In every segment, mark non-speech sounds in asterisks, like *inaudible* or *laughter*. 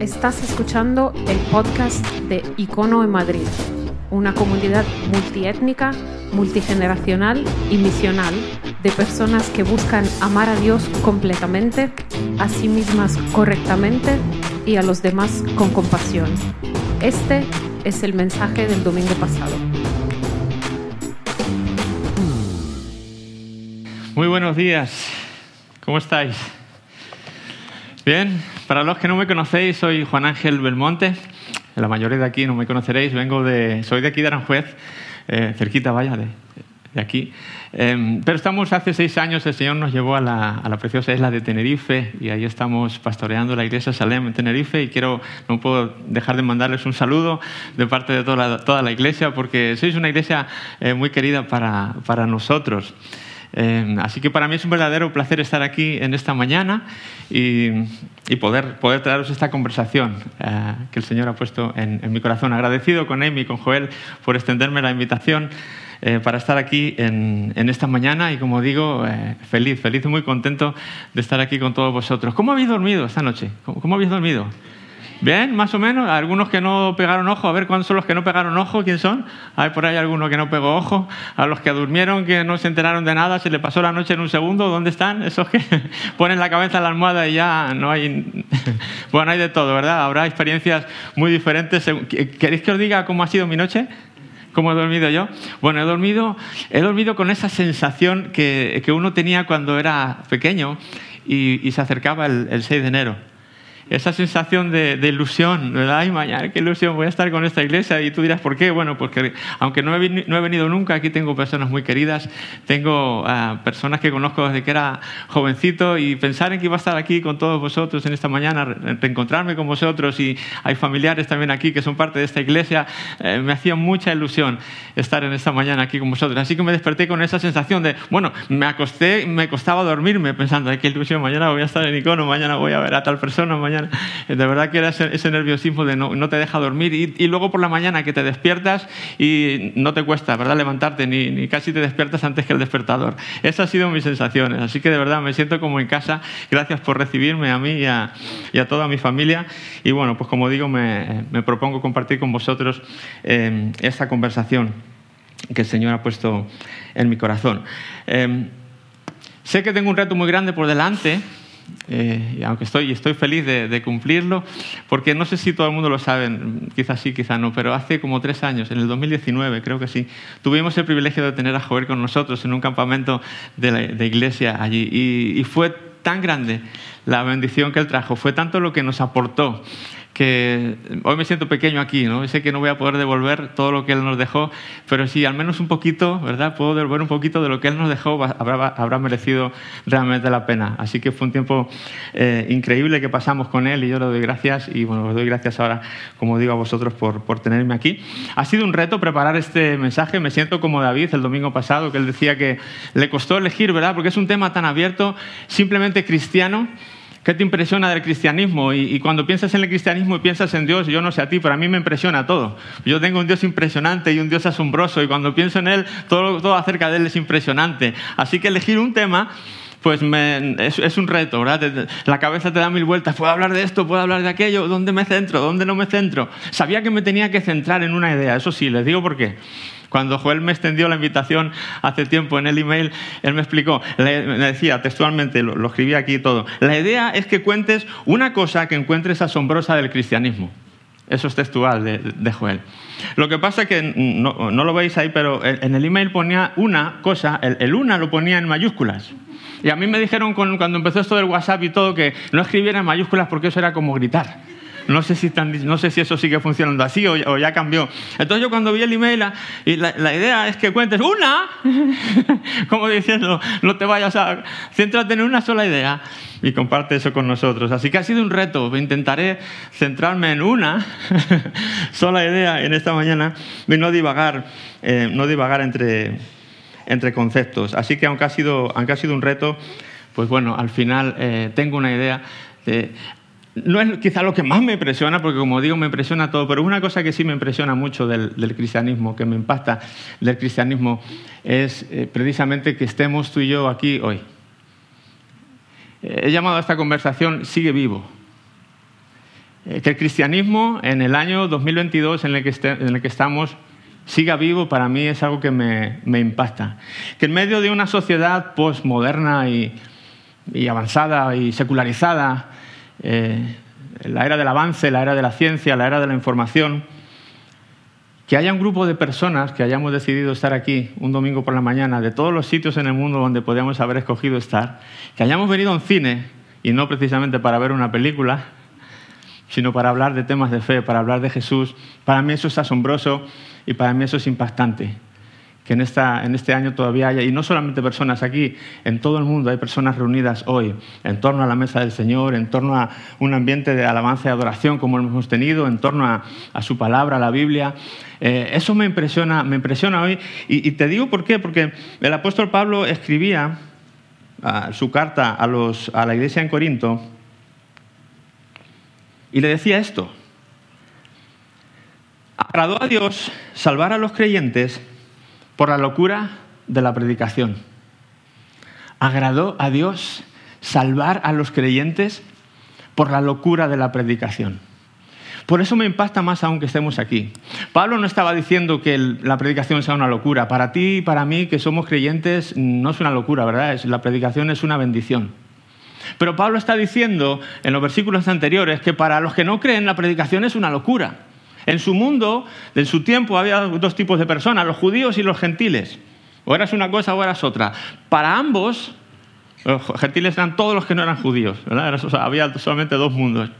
Estás escuchando el podcast de Icono en Madrid, una comunidad multiétnica, multigeneracional y misional de personas que buscan amar a Dios completamente, a sí mismas correctamente y a los demás con compasión. Este es el mensaje del domingo pasado. Muy buenos días, ¿cómo estáis? Bien, para los que no me conocéis, soy Juan Ángel Belmonte. La mayoría de aquí no me conoceréis. Vengo de, soy de aquí de Aranjuez, eh, cerquita, vaya, de, de aquí. Eh, pero estamos hace seis años, el Señor nos llevó a la, a la, preciosa isla de Tenerife y ahí estamos pastoreando la iglesia Salem en Tenerife y quiero, no puedo dejar de mandarles un saludo de parte de toda la, toda la iglesia porque sois una iglesia eh, muy querida para, para nosotros. Eh, así que para mí es un verdadero placer estar aquí en esta mañana y, y poder, poder traeros esta conversación eh, que el Señor ha puesto en, en, mi corazón. Agradecido con Amy y con Joel por extenderme la invitación eh, para estar aquí en, en, esta mañana y como digo, eh, feliz, feliz y muy contento de estar aquí con todos vosotros. ¿Cómo habéis dormido esta noche? ¿Cómo, cómo habéis dormido? Bien, más o menos. Algunos que no pegaron ojo, a ver cuántos son los que no pegaron ojo, ¿quién son? Hay por ahí alguno que no pegó ojo. A los que durmieron, que no se enteraron de nada, se le pasó la noche en un segundo, ¿dónde están? Esos que *laughs* ponen la cabeza en la almohada y ya no hay. *laughs* Bueno, hay de todo, ¿verdad? Habrá experiencias muy diferentes. ¿Queréis que os diga cómo ha sido mi noche? ¿Cómo he dormido yo? Bueno, he dormido, he dormido con esa sensación que, que uno tenía cuando era pequeño y, se acercaba el, el 6 de enero esa sensación de, de, ilusión, ¿verdad? Ay, mañana, qué ilusión, voy a estar con esta iglesia. Y tú dirás, ¿por qué? Bueno, porque aunque no he, no he venido nunca, aquí tengo personas muy queridas, tengo uh, personas que conozco desde que era jovencito y pensar en que iba a estar aquí con todos vosotros en esta mañana, reencontrarme con vosotros y hay familiares también aquí que son parte de esta iglesia, eh, me hacía mucha ilusión estar en esta mañana aquí con vosotros. Así que me desperté con esa sensación de, bueno, me acosté, me costaba dormirme pensando, ay, qué ilusión, mañana voy a estar en icono, mañana voy a ver a tal persona, mañana mañana. De verdad que era ese, ese nerviosismo de no, te deja dormir. Y, luego por la mañana que te despiertas y no te cuesta, ¿verdad? Levantarte, ni, casi te despiertas antes que el despertador. Esas han sido mis sensaciones. Así que de verdad me siento como en casa. Gracias por recibirme a mí y a, toda mi familia. Y bueno, pues como digo, me, propongo compartir con vosotros eh, esta conversación que el Señor ha puesto en mi corazón. Eh, sé que tengo un reto muy grande por delante. Eh, aunque estoy, estoy feliz de, cumplirlo, porque no sé si todo el mundo lo sabe, quizás sí, quizás no, pero hace como tres años, en el 2019, creo que sí, tuvimos el privilegio de tener a Jover con nosotros en un campamento de, la, iglesia allí, y, y fue tan grande la bendición que él trajo, fue tanto lo que nos aportó que hoy me siento pequeño aquí, ¿no? Sé que no voy a poder devolver todo lo que Él nos dejó, pero sí, al menos un poquito, ¿verdad? Puedo devolver un poquito de lo que Él nos dejó, habrá, habrá merecido realmente la pena. Así que fue un tiempo eh, increíble que pasamos con Él y yo le doy gracias y bueno, os doy gracias ahora, como digo, a vosotros por, por tenerme aquí. Ha sido un reto preparar este mensaje, me siento como David el domingo pasado, que él decía que le costó elegir, ¿verdad? Porque es un tema tan abierto, simplemente cristiano. ¿Qué te impresiona del cristianismo? Y, cuando piensas en el cristianismo y piensas en Dios, yo no sé a ti, pero a mí me impresiona todo. Yo tengo un Dios impresionante y un Dios asombroso, y cuando pienso en Él, todo, todo acerca de Él es impresionante. Así que elegir un tema pues es, es, un reto, ¿verdad? La cabeza te da mil vueltas, puedo hablar de esto, puedo hablar de aquello, ¿dónde me centro? ¿Dónde no me centro? Sabía que me tenía que centrar en una idea, eso sí, les digo por qué. Cuando Joel me extendió la invitación hace tiempo en el email, él me explicó, me decía textualmente, lo, lo escribí aquí todo, la idea es que cuentes una cosa que encuentres asombrosa del cristianismo. Eso es textual de, de, Joel. Lo que pasa es que no, no, lo veis ahí, pero en el email ponía una cosa, el, el, una lo ponía en mayúsculas. Y a mí me dijeron cuando empezó esto del WhatsApp y todo que no escribiera en mayúsculas porque eso era como gritar. No sé si, tan, no sé eso sigue funcionando así o, ya cambió. Entonces yo cuando vi el email, y la, la idea es que cuentes una, *laughs* como diciendo, no te vayas a... Céntrate en una sola idea y comparte eso con nosotros. Así que ha sido un reto. Intentaré centrarme en una *laughs* sola idea en esta mañana y no divagar, eh, no divagar entre, entre conceptos. Así que aunque ha sido, aunque sido un reto, pues bueno, al final eh, tengo una idea. De, no es quizá lo que más me impresiona, porque como digo, me impresiona todo, pero una cosa que sí me impresiona mucho del, cristianismo, que me impacta del cristianismo, es eh, precisamente que estemos tú y yo aquí hoy. He llamado a esta conversación Sigue vivo. eh, que el cristianismo en el año 2022 en el que, en el que estamos siga vivo para mí es algo que me, impacta. Que en medio de una sociedad postmoderna y, avanzada y secularizada, eh, la era del avance, la era de la ciencia, la era de la información, que haya un grupo de personas que hayamos decidido estar aquí un domingo por la mañana, de todos los sitios en el mundo donde podíamos haber escogido estar, que hayamos venido a un cine, y no precisamente para ver una película, sino para hablar de temas de fe, para hablar de Jesús, para mí eso es asombroso y para mí eso es impactante. Que en, esta, en este año todavía haya, y no solamente personas aquí, en todo el mundo hay personas reunidas hoy en torno a la mesa del Señor, en torno a un ambiente de alabanza y adoración como hemos tenido, en torno a, su palabra, la Biblia. Eh, eso me impresiona, me impresiona hoy. Y, te digo por qué, porque el apóstol Pablo escribía ah, su carta a, los, a la iglesia en Corinto y le decía esto. Agradó a Dios salvar a los creyentes por la locura de la predicación. Agradó a Dios salvar a los creyentes por la locura de la predicación. Por eso me impacta más aún que estemos aquí. Pablo no estaba diciendo que la predicación sea una locura. Para ti y para mí, que somos creyentes, no es una locura, ¿verdad? la predicación es una bendición. Pero Pablo está diciendo en los versículos anteriores que para los que no creen la predicación es una locura. En su mundo, en su tiempo, había dos tipos de personas, los judíos y los gentiles. O eras una cosa o eras otra. Para ambos, los gentiles eran todos los que no eran judíos. había solamente dos mundos.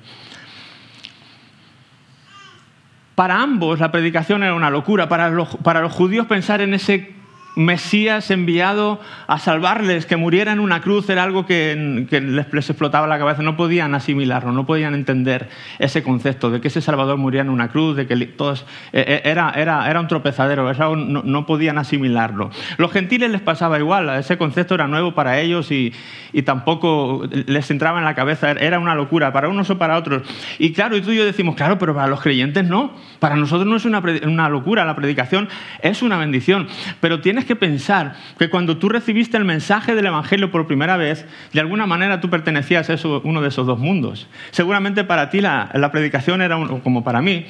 Para ambos la predicación era una locura. Para para los judíos pensar en ese Mesías enviado a salvarles, que muriera en una cruz, era algo que, les, explotaba la cabeza. No podían asimilarlo, no podían entender ese concepto de que ese Salvador muriera en una cruz, de que todos, eh, eh, era, era, era, un tropezadero, no, no, podían asimilarlo. Los gentiles les pasaba igual, ese concepto era nuevo para ellos y, y tampoco les entraba en la cabeza, era una locura para unos o para otros. Y claro, y tú y yo decimos, claro, pero para los creyentes no, para nosotros no es una, locura, la predicación es una bendición, pero tienes que pensar que cuando tú recibiste el mensaje del Evangelio por primera vez, de alguna manera tú pertenecías a uno de esos dos mundos. Seguramente para ti la, predicación era, como para mí,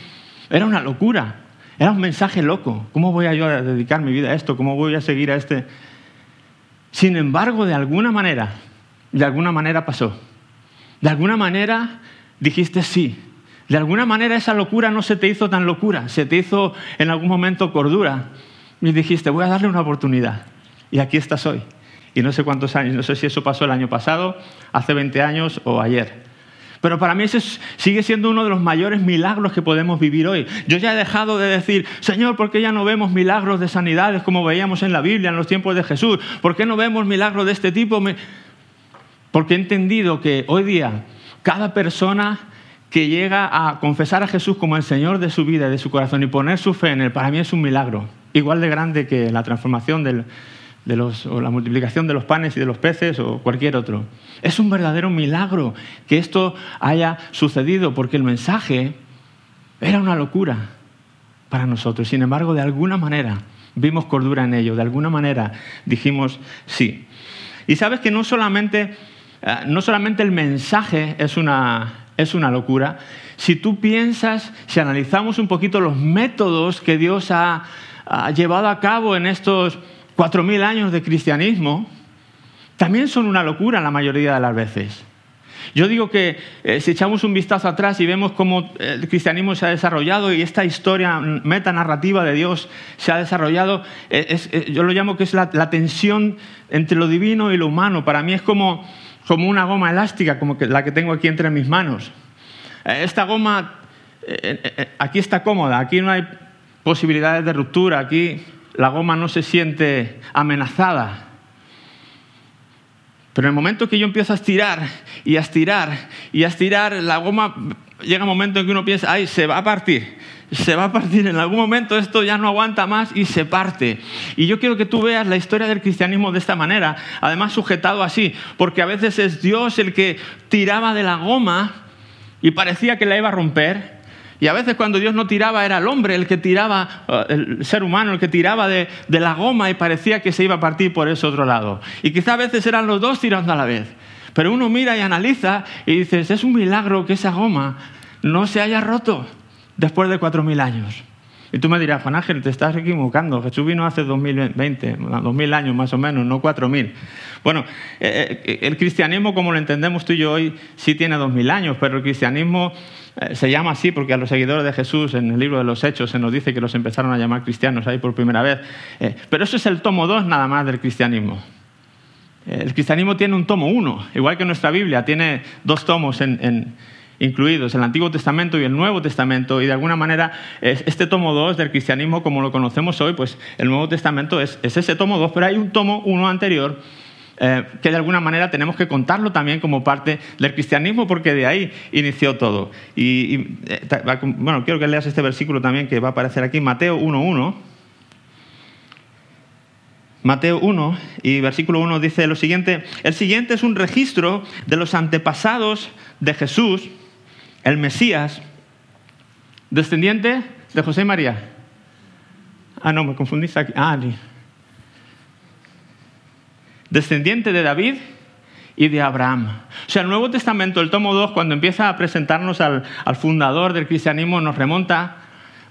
era una locura, era un mensaje loco. ¿Cómo voy a yo a dedicar mi vida a esto? ¿Cómo voy a seguir a este? Sin embargo, de alguna manera, de alguna manera pasó. De alguna manera dijiste sí. De alguna manera esa locura no se te hizo tan locura, se te hizo en algún momento cordura y dijiste, voy a darle una oportunidad. Y aquí estás hoy. Y no sé cuántos años, no sé si eso pasó el año pasado, hace 20 años o ayer. Pero para mí ese sigue siendo uno de los mayores milagros que podemos vivir hoy. Yo ya he dejado de decir, Señor, ¿por qué ya no vemos milagros de sanidades como veíamos en la Biblia en los tiempos de Jesús? ¿Por qué no vemos milagros de este tipo? Porque he entendido que hoy día cada persona que llega a confesar a Jesús como el Señor de su vida y de su corazón y poner su fe en Él, para mí es un milagro igual de grande que la transformación de los, o la multiplicación de los panes y de los peces o cualquier otro. Es un verdadero milagro que esto haya sucedido porque el mensaje era una locura para nosotros. Sin embargo, de alguna manera vimos cordura en ello, de alguna manera dijimos sí. Y sabes que no solamente, eh, no solamente el mensaje es una, es una locura, si tú piensas, si analizamos un poquito los métodos que Dios ha llevado a cabo en estos cuatro mil años de cristianismo, también son una locura la mayoría de las veces. Yo digo que eh, si echamos un vistazo atrás y vemos cómo el cristianismo se ha desarrollado y esta historia metanarrativa de Dios se ha desarrollado, eh, eh, yo lo llamo que es la, tensión entre lo divino y lo humano. Para mí es como, como una goma elástica, como la que tengo aquí entre mis manos. Esta goma aquí está cómoda, aquí no hay posibilidades de ruptura. Aquí la goma no se siente amenazada. Pero en el momento que yo empiezo a estirar y a estirar y a estirar, la goma llega un momento en que uno piensa, ay, se va a partir, se va a partir, en algún momento esto ya no aguanta más y se parte. Y yo quiero que tú veas la historia del cristianismo de esta manera, además sujetado así, porque a veces es Dios el que tiraba de la goma y parecía que la iba a romper, y a veces cuando Dios no tiraba era el hombre el que tiraba, eh, el ser humano el que tiraba de, la goma y parecía que se iba a partir por ese otro lado. Y quizá a veces eran los dos tirando a la vez. Pero uno mira y analiza y dice, es un milagro que esa goma no se haya roto después de cuatro mil años. Y tú me dirás, Juan Ángel, te estás equivocando. Jesús vino hace 2020, 2000 años más o menos, no 4000. Bueno, eh, eh, el cristianismo, como lo entendemos tú y yo hoy, sí tiene 2000 años, pero el cristianismo eh, se llama así porque a los seguidores de Jesús en el libro de los Hechos se nos dice que los empezaron a llamar cristianos ahí por primera vez. pero eso es el tomo 2 nada más del cristianismo. El cristianismo tiene un tomo 1, igual que nuestra Biblia, tiene dos tomos en incluidos, el Antiguo Testamento y el Nuevo Testamento, y de alguna manera este tomo 2 del cristianismo como lo conocemos hoy, pues el Nuevo Testamento es, ese tomo 2, pero hay un tomo uno anterior eh, que de alguna manera tenemos que contarlo también como parte del cristianismo porque de ahí inició todo. Y, eh, bueno, quiero que leas este versículo también que va a aparecer aquí, Mateo 1.1. Mateo 1 y versículo 1 dice lo siguiente, el siguiente es un registro de los antepasados de Jesús el Mesías, descendiente de José y María. Ah, no, me confundiste aquí. Ah, descendiente de David y de Abraham. O sea, el Nuevo Testamento, el tomo 2, cuando empieza a presentarnos al, al fundador del cristianismo, nos remonta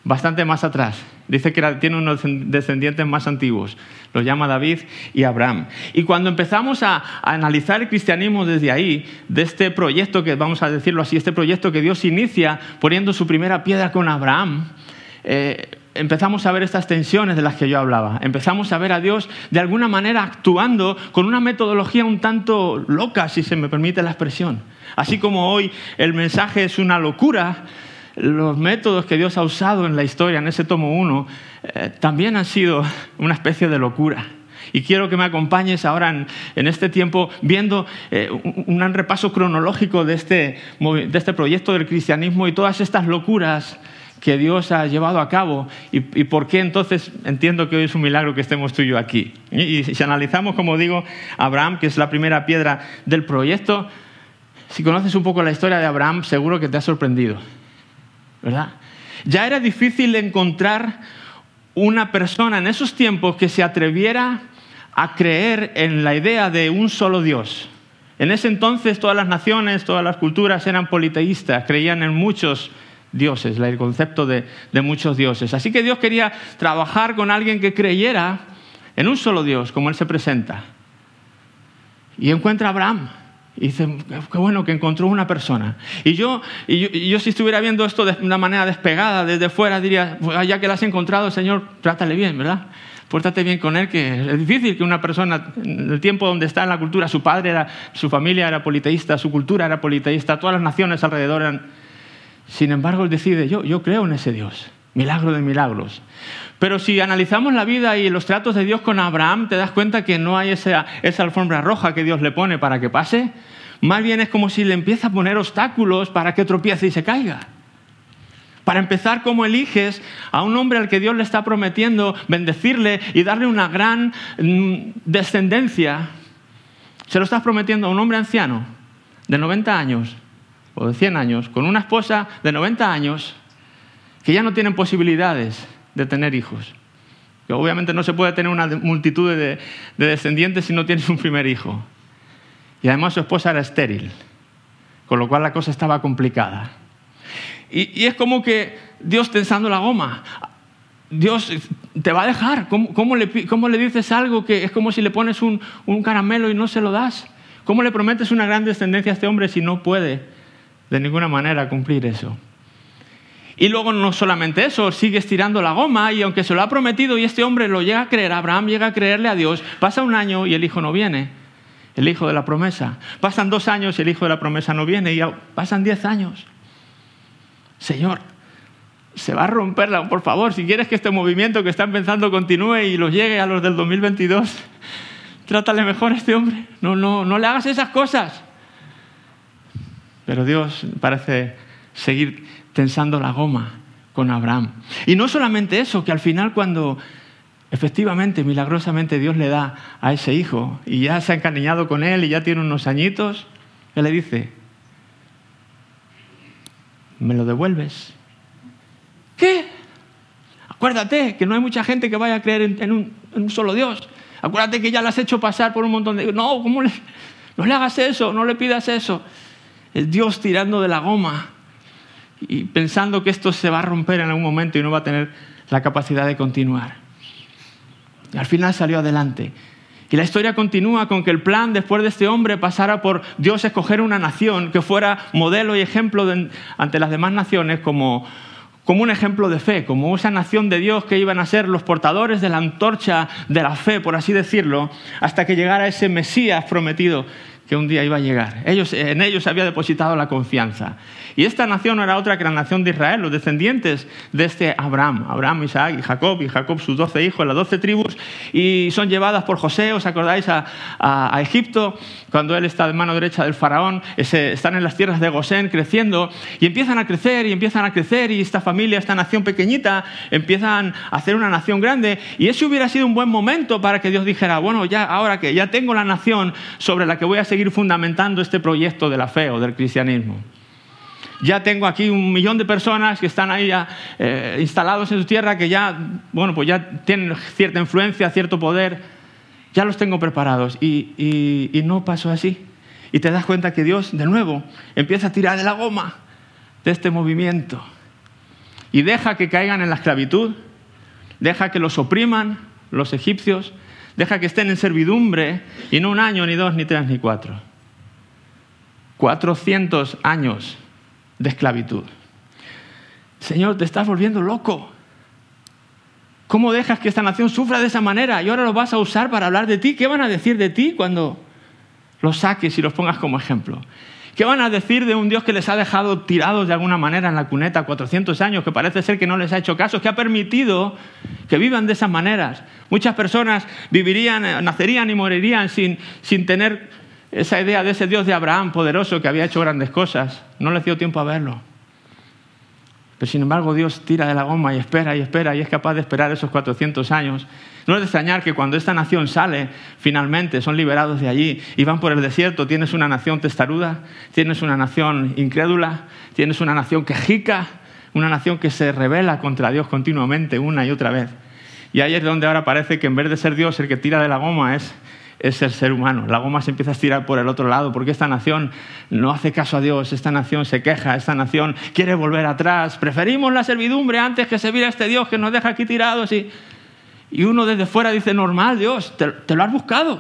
bastante más atrás. Dice que tiene unos descendientes más antiguos. Los llama David y Abraham. Y cuando empezamos a, analizar el cristianismo desde ahí, de este proyecto que, vamos a decirlo así, este proyecto que Dios inicia poniendo su primera piedra con Abraham, eh, empezamos a ver estas tensiones de las que yo hablaba. Empezamos a ver a Dios de alguna manera actuando con una metodología un tanto loca, si se me permite la expresión. Así como hoy el mensaje es una locura, los métodos que Dios ha usado en la historia, en ese tomo 1, eh, también han sido *laughs* una especie de locura. Y quiero que me acompañes ahora en, este tiempo viendo eh, un, repaso cronológico de este, de este proyecto del cristianismo y todas estas locuras que Dios ha llevado a cabo y, por qué entonces entiendo que hoy es un milagro que estemos tú y yo aquí. y si analizamos, como digo, Abraham, que es la primera piedra del proyecto, si conoces un poco la historia de Abraham, seguro que te ha sorprendido. Ya era difícil encontrar una persona en esos tiempos que se atreviera a creer en la idea de un solo Dios. En ese entonces todas las naciones, todas las culturas eran politeístas, creían en muchos dioses, el concepto de, muchos dioses. Así que Dios quería trabajar con alguien que creyera en un solo Dios, como Él se presenta. Y encuentra a Abraham. Y dice, qué bueno que encontró una persona. Y yo, y yo, si estuviera viendo esto de una manera despegada desde fuera, diría, pues, ya que la has encontrado, Señor, trátale bien, ¿verdad? Pórtate bien con él, que es difícil que una persona, en el tiempo donde está en la cultura, su padre era, su familia era politeísta, su cultura era politeísta, todas las naciones alrededor eran... Sin embargo, él decide, yo, yo creo en ese Dios, milagro de milagros. Pero si analizamos la vida y los tratos de Dios con Abraham, te das cuenta que no hay esa, alfombra roja que Dios le pone para que pase. Más bien es como si le empieza a poner obstáculos para que tropiece y se caiga. Para empezar, ¿cómo eliges a un hombre al que Dios le está prometiendo bendecirle y darle una gran mm, descendencia? Se lo estás prometiendo a un hombre anciano de 90 años o de 100 años, con una esposa de 90 años, que ya no tienen posibilidades de tener hijos. Que obviamente no se puede tener una multitud de, descendientes si no tienes un primer hijo. Y además su esposa era estéril, con lo cual la cosa estaba complicada. Y, es como que Dios tensando la goma. Dios te va a dejar. ¿Cómo, le, dices algo que es como si le pones un caramelo y no se lo das? ¿Cómo le prometes una gran descendencia a este hombre si no puede de ninguna manera cumplir eso? Y luego no solamente eso, sigue estirando la goma y aunque se lo ha prometido y este hombre lo llega a creer, Abraham llega a creerle a Dios, pasa un año y el hijo no viene, el hijo de la promesa. Pasan dos años y el hijo de la promesa no viene y pasan diez años. Señor, se va a romperla, por favor, si quieres que este movimiento que está empezando continúe y lo llegue a los del 2022, trátale mejor a este hombre, no, no, no le hagas esas cosas. Pero Dios parece seguir tensando la goma con Abraham. Y no solamente eso, que al final cuando efectivamente, milagrosamente Dios le da a ese hijo y ya se ha encariñado con él y ya tiene unos añitos, él le dice, ¿me lo devuelves? ¿Qué? Acuérdate que no hay mucha gente que vaya a creer en, un, solo Dios. Acuérdate que ya le has hecho pasar por un montón de... No, ¿cómo no le hagas eso, no le pidas eso. Es Dios tirando de la goma y pensando que esto se va a romper en algún momento y no va a tener la capacidad de continuar. Y al final salió adelante. Y la historia continúa con que el plan después de este hombre pasara por Dios escoger una nación que fuera modelo y ejemplo ante las demás naciones como, como un ejemplo de fe, como esa nación de Dios que iban a ser los portadores de la antorcha de la fe, por así decirlo, hasta que llegara ese Mesías prometido que un día iba a llegar. En ellos había depositado la confianza. Y esta nación no era otra que la nación de Israel, los descendientes de este Abraham, Abraham, Isaac y Jacob, y Jacob sus doce hijos, las doce tribus, y son llevadas por José, ¿os acordáis? A, Egipto, cuando él está de mano derecha del faraón, están en las tierras de Gosén creciendo, y empiezan a crecer, y empiezan a crecer, y esta familia, esta nación pequeñita, empiezan a hacer una nación grande, y ese hubiera sido un buen momento para que Dios dijera, bueno, ya ahora que ya tengo la nación sobre la que voy a seguir fundamentando este proyecto de la fe o del cristianismo ya tengo aquí un millón de personas que están ahí eh, instalados en su tierra, que ya, bueno, pues ya tienen cierta influencia, cierto poder, ya los tengo preparados. Y, y no pasó así. Y te das cuenta que Dios, de nuevo, empieza a tirar de la goma de este movimiento. Y deja que caigan en la esclavitud, deja que los opriman los egipcios, deja que estén en servidumbre, y no un año, ni dos, ni tres, ni cuatro. Cuatrocientos años de esclavitud. Señor, te estás volviendo loco. ¿Cómo dejas que esta nación sufra de esa manera y ahora lo vas a usar para hablar de ti? ¿Qué van a decir de ti cuando los saques y los pongas como ejemplo? ¿Qué van a decir de un Dios que les ha dejado tirados de alguna manera en la cuneta 400 años, que parece ser que no les ha hecho caso, que ha permitido que vivan de esas maneras? Muchas personas vivirían, nacerían y morirían sin, sin tener esa idea de ese Dios de Abraham poderoso que había hecho grandes cosas, no le dio tiempo a verlo. Pero sin embargo Dios tira de la goma y espera y espera y es capaz de esperar esos 400 años. No es de extrañar que cuando esta nación sale, finalmente son liberados de allí y van por el desierto, tienes una nación testaruda, tienes una nación incrédula, tienes una nación quejica, una nación que se revela contra Dios continuamente una y otra vez. Y ahí es donde ahora parece que en vez de ser Dios el que tira de la goma es es el ser humano. La goma se empieza a estirar por el otro lado porque esta nación no hace caso a Dios, esta nación se queja, esta nación quiere volver atrás. Preferimos la servidumbre antes que servir a este Dios que nos deja aquí tirados. Y, uno desde fuera dice, normal Dios, te, lo has buscado.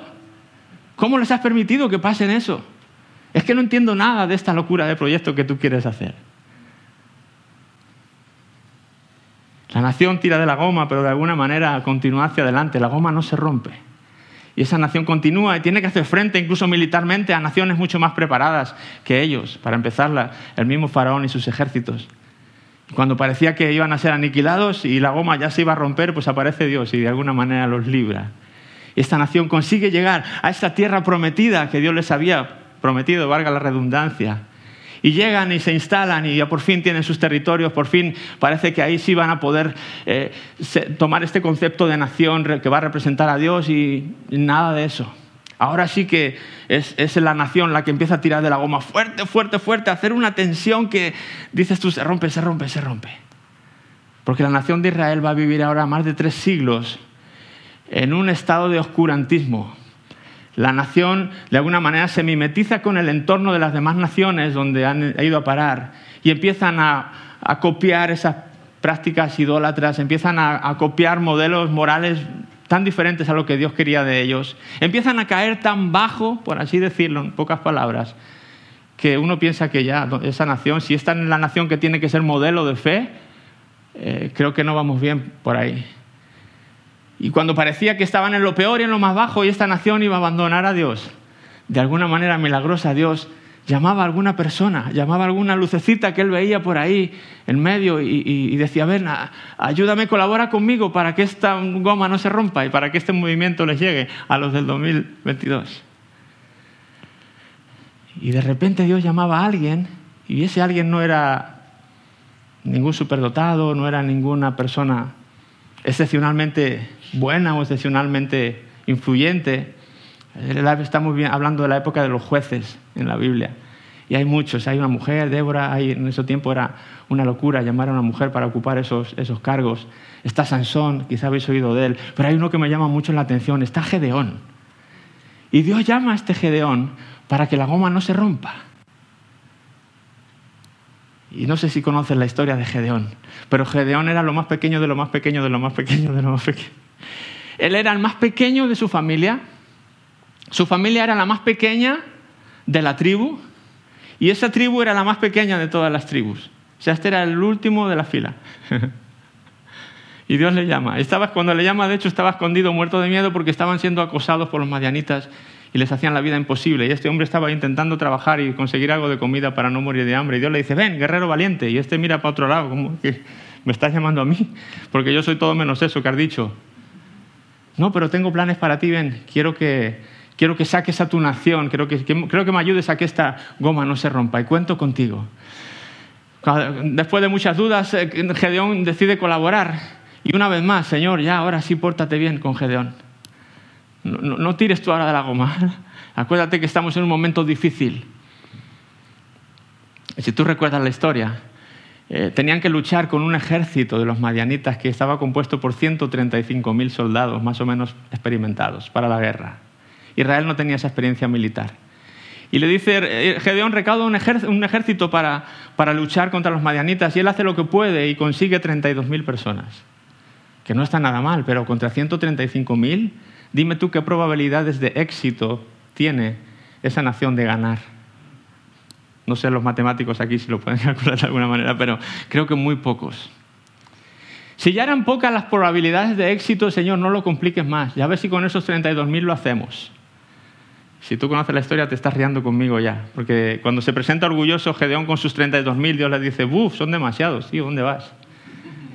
¿Cómo les has permitido que pasen eso? Es que no entiendo nada de esta locura de proyecto que tú quieres hacer. La nación tira de la goma, pero de alguna manera continúa hacia adelante. La goma no se rompe. Y esa nación continúa y tiene que hacer frente incluso militarmente a naciones mucho más preparadas que ellos. Para empezar, el mismo faraón y sus ejércitos. Cuando parecía que iban a ser aniquilados y la goma ya se iba a romper, pues aparece Dios y de alguna manera los libra. Y esta nación consigue llegar a esta tierra prometida que Dios les había prometido, valga la redundancia y llegan y se instalan y ya por fin tienen sus territorios, por fin parece que ahí sí van a poder eh, tomar este concepto de nación que va a representar a Dios y, nada de eso. Ahora sí que es, la nación la que empieza a tirar de la goma fuerte, fuerte, fuerte, hacer una tensión que dices tú, se rompe, se rompe, se rompe. Porque la nación de Israel va a vivir ahora más de tres siglos en un estado de oscurantismo, la nación de alguna manera se mimetiza con el entorno de las demás naciones donde han ido a parar y empiezan a, copiar esas prácticas idólatras, empiezan a, copiar modelos morales tan diferentes a lo que Dios quería de ellos, empiezan a caer tan bajo, por así decirlo, en pocas palabras, que uno piensa que ya esa nación, si esta es la nación que tiene que ser modelo de fe, eh, creo que no vamos bien por ahí. Y cuando parecía que estaban en lo peor y en lo más bajo y esta nación iba a abandonar a Dios, de alguna manera milagrosa Dios llamaba a alguna persona, llamaba a alguna lucecita que él veía por ahí en medio y, decía, ven, ayúdame, colabora conmigo para que esta goma no se rompa y para que este movimiento les llegue a los del 2022. Y de repente Dios llamaba a alguien y ese alguien no era ningún superdotado, no era ninguna persona excepcionalmente buena o excepcionalmente influyente. Estamos hablando de la época de los jueces en la Biblia. Y hay muchos. Hay una mujer, Débora, en ese tiempo era una locura llamar a una mujer para ocupar esos, esos cargos. Está Sansón, quizá habéis oído de él. Pero hay uno que me llama mucho la atención. Está Gedeón. Y Dios llama a este Gedeón para que la goma no se rompa. Y no sé si conoces la historia de Gedeón, pero Gedeón era lo más pequeño de lo más pequeño de lo más pequeño de lo más pequeño. Él era el más pequeño de su familia. Su familia era la más pequeña de la tribu y esa tribu era la más pequeña de todas las tribus. O sea, este era el último de la fila. *laughs* y Dios le llama. Estaba, cuando le llama, de hecho, estaba escondido, muerto de miedo, porque estaban siendo acosados por los madianitas y les hacían la vida imposible. Y este hombre estaba intentando trabajar y conseguir algo de comida para no morir de hambre. Y Dios le dice, ven, guerrero valiente. Y este mira para otro lado, como que me estás llamando a mí, porque yo soy todo menos eso que has dicho. No, pero tengo planes para ti, ven, quiero que, quiero que saques a tu nación, quiero que, creo que me ayudes a que esta goma no se rompa y cuento contigo. Después de muchas dudas, eh, Gedeón decide colaborar. Y una vez más, Señor, ya ahora sí pórtate bien con Gedeón. No, no, tires tú ahora de la goma. *laughs* Acuérdate que estamos en un momento difícil. Si tú recuerdas la historia, eh, tenían que luchar con un ejército de los madianitas que estaba compuesto por 135.000 soldados, más o menos experimentados, para la guerra. Israel no tenía esa experiencia militar. Y le dice, eh, Gedeón recauda un, ejército para, para luchar contra los madianitas y él hace lo que puede y consigue 32.000 personas. Que no está nada mal, pero contra 135.000, dime tú qué probabilidades de éxito tiene esa nación de ganar. No sé los matemáticos aquí si lo pueden *laughs* calcular de alguna manera, pero creo que muy pocos. Si ya eran pocas las probabilidades de éxito, Señor, no lo compliques más. Ya ves si con esos 32.000 lo hacemos. Si tú conoces la historia, te estás riendo conmigo ya. Porque cuando se presenta orgulloso Gedeón con sus 32.000, Dios le dice, ¡buf! Son demasiados, tío, ¿dónde vas?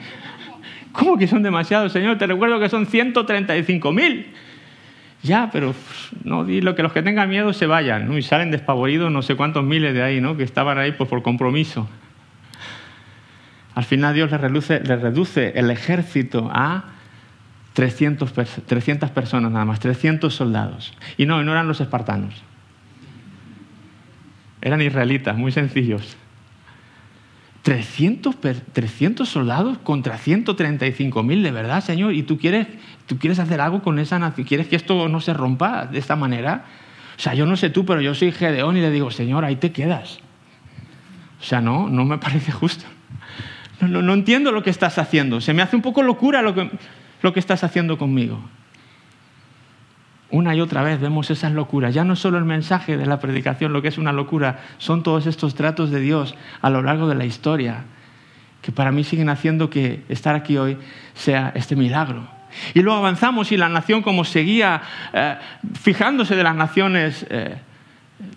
*laughs* ¿Cómo que son demasiados, Señor? Te recuerdo que son 135.000. Ya, pero no dilo que los que tengan miedo se vayan, Y salen despavoridos no sé cuántos miles de ahí, ¿no? Que estaban ahí pues, por compromiso. Al final Dios le reduce, le reduce el ejército a 300, 300 personas nada más, 300 soldados. Y no, no eran los espartanos. Eran israelitas, muy sencillos. 300, 300 soldados contra 135.000, de verdad, Señor. ¿Y tú quieres, tú quieres hacer algo con esa nación? ¿Quieres que esto no se rompa de esta manera? O sea, yo no sé tú, pero yo soy Gedeón y le digo, Señor, ahí te quedas. O sea, no, no me *laughs* parece justo. No, no, no entiendo lo que estás haciendo. Se me hace un poco locura lo que, lo que estás haciendo conmigo. Una y otra vez vemos esas locuras. Ya no solo el mensaje de la predicación, lo que es una locura, son todos estos tratos de Dios a lo largo de la historia, que para mí siguen haciendo que estar aquí hoy sea este milagro. Y luego avanzamos y la nación como seguía eh, fijándose de las naciones eh,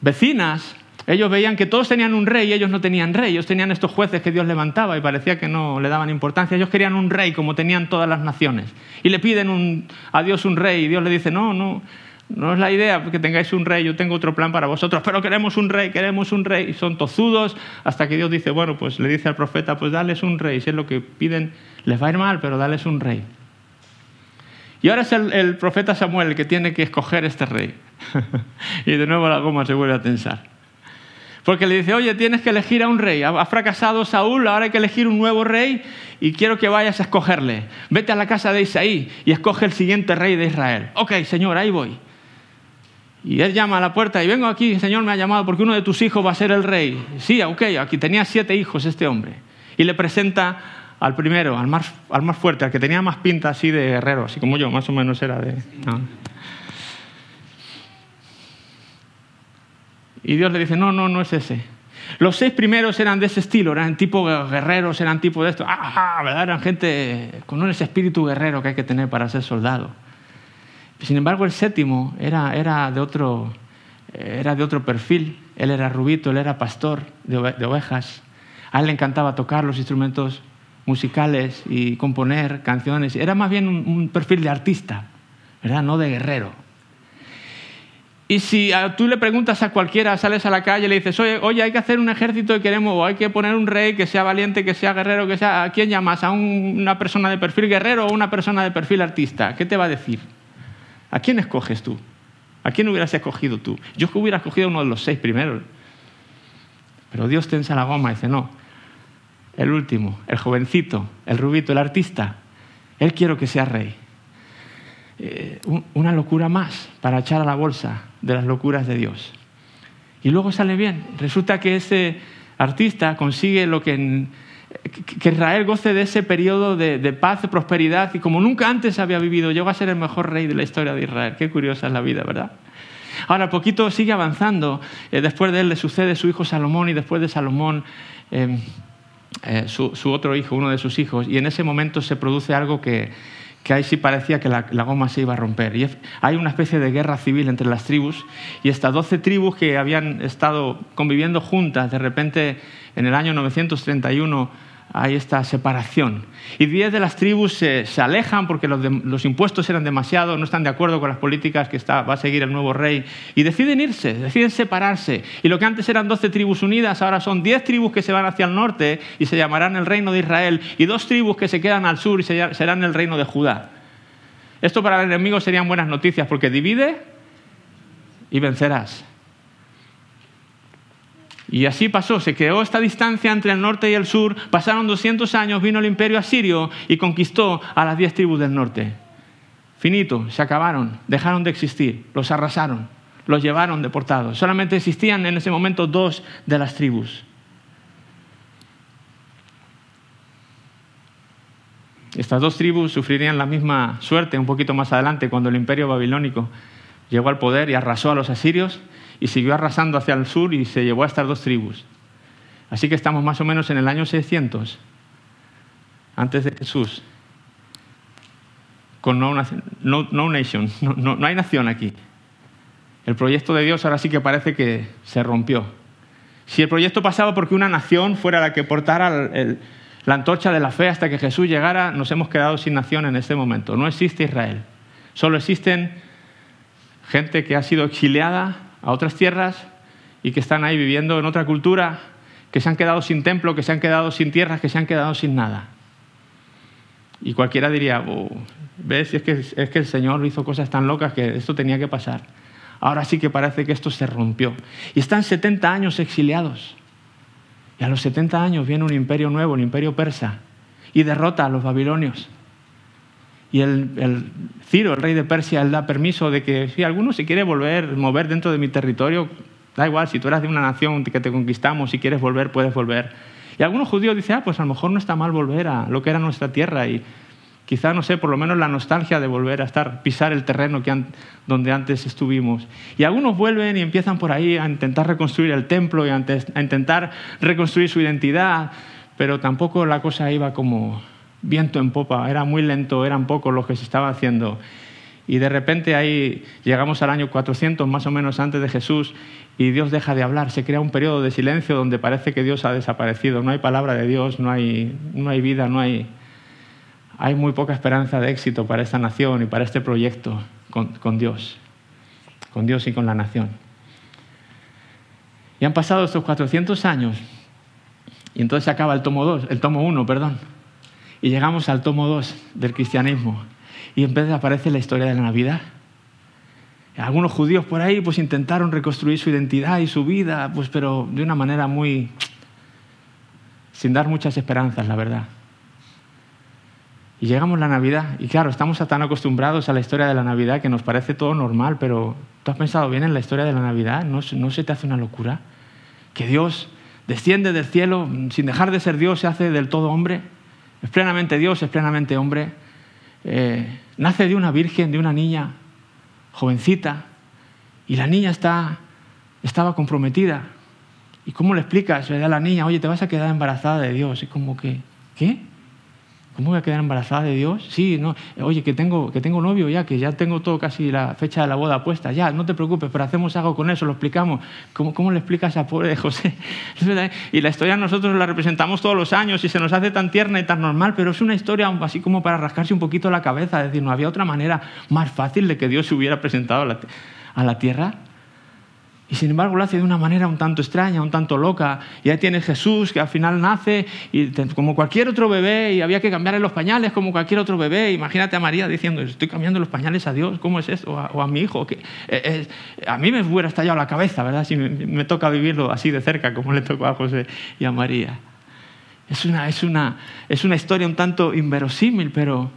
vecinas, ellos veían que todos tenían un rey y ellos no tenían rey. Ellos tenían estos jueces que Dios levantaba y parecía que no le daban importancia. Ellos querían un rey como tenían todas las naciones. Y le piden a Dios un rey y Dios le dice, no, no, no es la idea que tengáis un rey, yo tengo otro plan para vosotros, pero queremos un rey, queremos un rey. Y son tozudos hasta que Dios dice, bueno, pues le dice al profeta, pues dales un rey. Si es lo que piden, les va a ir mal, pero dales un rey. Y ahora es el, el profeta Samuel el que tiene que escoger este rey. *laughs* y de nuevo la goma se vuelve a tensar. Porque le dice, oye, tienes que elegir a un rey. Ha fracasado Saúl, ahora hay que elegir un nuevo rey y quiero que vayas a escogerle. Vete a la casa de Isaí y escoge el siguiente rey de Israel. Ok, Señor, ahí voy. Y él llama a la puerta y vengo aquí, Señor me ha llamado porque uno de tus hijos va a ser el rey. Sí, ok, aquí tenía siete hijos este hombre. Y le presenta al primero, al más, al más fuerte, al que tenía más pinta así de guerrero, así como yo, más o menos era de... Y Dios le dice, no, no, no es ese. Los seis primeros eran de ese estilo, eran tipo guerreros, eran tipo de esto. ¡Ah, ¿verdad? Eran gente con ese espíritu guerrero que hay que tener para ser soldado. Sin embargo, el séptimo era, era, de, otro, era de otro perfil. Él era rubito, él era pastor de, ovejas. A él le encantaba tocar los instrumentos musicales y componer canciones. Era más bien un, un perfil de artista, ¿verdad? No de guerrero. Y si tú le preguntas a cualquiera, sales a la calle y le dices, oye, oye, hay que hacer un ejército y queremos, o hay que poner un rey que sea valiente, que sea guerrero, que sea... ¿A quién llamas? ¿A una persona de perfil guerrero o una persona de perfil artista? ¿Qué te va a decir? ¿A quién escoges tú? ¿A quién hubieras escogido tú? Yo hubiera escogido uno de los seis primeros. Pero Dios tensa la goma y dice, no, el último, el jovencito, el rubito, el artista, él quiero que sea rey. Eh, una locura más para echar a la bolsa de las locuras de Dios. Y luego sale bien. Resulta que ese artista, consigue lo que, que Israel goce de ese periodo de, de, paz, de prosperidad, y como nunca antes había vivido, llegó a ser el mejor rey de la historia de Israel. Qué curiosa es la vida, ¿verdad? Ahora, poquito sigue avanzando. Eh, después de él le sucede su hijo Salomón y después de Salomón eh, eh, su, su, otro hijo, uno de sus hijos. Y en ese momento se produce algo que, que ahí sí parecía que la, goma se iba a romper. Y hay una especie de guerra civil entre las tribus y estas doce tribus que habían estado conviviendo juntas, de repente en el año 931 hay esta separación. Y diez de las tribus se, alejan porque los, los, impuestos eran demasiados, no están de acuerdo con las políticas que está, va a seguir el nuevo rey, y deciden irse, deciden separarse. Y lo que antes eran doce tribus unidas, ahora son diez tribus que se van hacia el norte y se llamarán el reino de Israel, y dos tribus que se quedan al sur y se, serán el reino de Judá. Esto para el enemigo serían buenas noticias porque divide y vencerás. Y así pasó, se creó esta distancia entre el norte y el sur, pasaron 200 años, vino el imperio asirio y conquistó a las 10 tribus del norte. Finito, se acabaron, dejaron de existir, los arrasaron, los llevaron deportados. Solamente existían en ese momento dos de las tribus. Estas dos tribus sufrirían la misma suerte un poquito más adelante cuando el imperio babilónico llegó al poder y arrasó a los asirios y siguió arrasando hacia el sur y se llevó a estas dos tribus. Así que estamos más o menos en el año 600, antes de Jesús, con no, no, no nation, no, no, hay nación aquí. El proyecto de Dios ahora sí que parece que se rompió. Si el proyecto pasaba porque una nación fuera la que portara la antorcha de la fe hasta que Jesús llegara, nos hemos quedado sin nación en este momento. No existe Israel. Solo existen gente que ha sido exiliada a otras tierras y que están ahí viviendo en otra cultura, que se han quedado sin templo, que se han quedado sin tierras, que se han quedado sin nada. Y cualquiera diría, oh, ¿ves? Es que, es que el Señor hizo cosas tan locas que esto tenía que pasar. Ahora sí que parece que esto se rompió. Y están 70 años exiliados. Y a los 70 años viene un imperio nuevo, un imperio persa, y derrota a los babilonios. Y el, Ciro, el rey de Persia, él da permiso de que si alguno se quiere volver, mover dentro de mi territorio, da igual, si tú eras de una nación que te conquistamos, si quieres volver, puedes volver. Y algunos judíos dicen, ah, pues a lo mejor no está mal volver a lo que era nuestra tierra y quizá, no sé, por lo menos la nostalgia de volver a estar, pisar el terreno que donde antes estuvimos. Y algunos vuelven y empiezan por ahí a intentar reconstruir el templo y a intentar reconstruir su identidad, pero tampoco la cosa iba como, viento en popa, era muy lento, eran pocos los que se estaba haciendo. Y de repente ahí llegamos al año 400, más o menos antes de Jesús, y Dios deja de hablar. Se crea un periodo de silencio donde parece que Dios ha desaparecido. No hay palabra de Dios, no hay, no hay vida, no hay... Hay muy poca esperanza de éxito para esta nación y para este proyecto con, Dios, con Dios y con la nación. Y han pasado estos 400 años, y entonces se acaba el tomo 2, el tomo 1, perdón. Y llegamos al tomo 2 del cristianismo. Y en vez de aparece la historia de la Navidad. Algunos judíos por ahí pues intentaron reconstruir su identidad y su vida, pues pero de una manera muy sin dar muchas esperanzas, la verdad. Y llegamos a la Navidad, y claro, estamos tan acostumbrados a la historia de la Navidad que nos parece todo normal, pero ¿tú has pensado bien en la historia de la Navidad? ¿No, no se te hace una locura? Que Dios desciende del cielo, sin dejar de ser Dios, se hace del todo hombre es plenamente Dios, es plenamente hombre. Eh, nace de una virgen, de una niña jovencita, y la niña está, estaba comprometida. ¿Y cómo le explicas a la niña, oye, te vas a quedar embarazada de Dios? Y como que, ¿qué? ¿Cómo voy a quedar embarazada de Dios? Sí, no. Oye, que tengo, que tengo novio ya, que ya tengo todo casi la fecha de la boda puesta. Ya, no te preocupes, pero hacemos algo con eso, lo explicamos. ¿Cómo, cómo le explicas a pobre *laughs* José? Y la historia nosotros la representamos todos los años y se nos hace tan tierna y tan normal, pero es una historia así como para rascarse un poquito la cabeza. Es decir, no había otra manera más fácil de que Dios se hubiera presentado a la, a la tierra. Y sin embargo lo hace de una manera un tanto extraña, un tanto loca. Y ahí tiene Jesús que al final nace y como cualquier otro bebé y había que cambiarle los pañales como cualquier otro bebé. Imagínate a María diciendo, estoy cambiando los pañales a Dios, ¿cómo es esto? O a, o a mi hijo. Que, eh, eh, a mí me hubiera estallado la cabeza, ¿verdad? Si me, me, toca vivirlo así de cerca como le tocó a José y a María. Es una, es una, es una historia un tanto inverosímil, pero,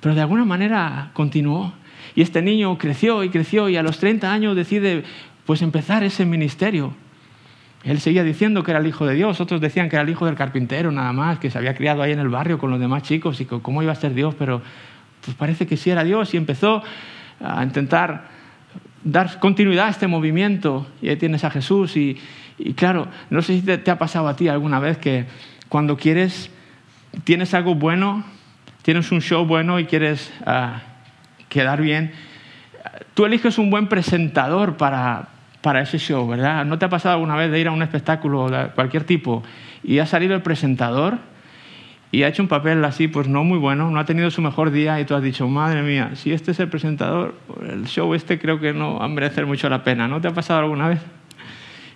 pero de alguna manera continuó. Y este niño creció y creció y a los 30 años decide pues empezar ese ministerio. Él seguía diciendo que era el hijo de Dios, otros decían que era el hijo del carpintero nada más, que se había criado ahí en el barrio con los demás chicos y cómo iba a ser Dios, pero pues parece que sí era Dios y empezó a intentar dar continuidad a este movimiento y ahí tienes a Jesús y, claro, no sé si te, ha pasado a ti alguna vez que cuando quieres, tienes algo bueno, tienes un show bueno y quieres ah, quedar bien, tú eliges un buen presentador para, para ese show, ¿verdad? ¿No te ha pasado alguna vez de ir a un espectáculo de cualquier tipo y ha salido el presentador y ha hecho un papel así, pues no muy bueno, no ha tenido su mejor día y tú has dicho, madre mía, si este es el presentador, el show este creo que no va a merecer mucho la pena. ¿No te ha pasado alguna vez?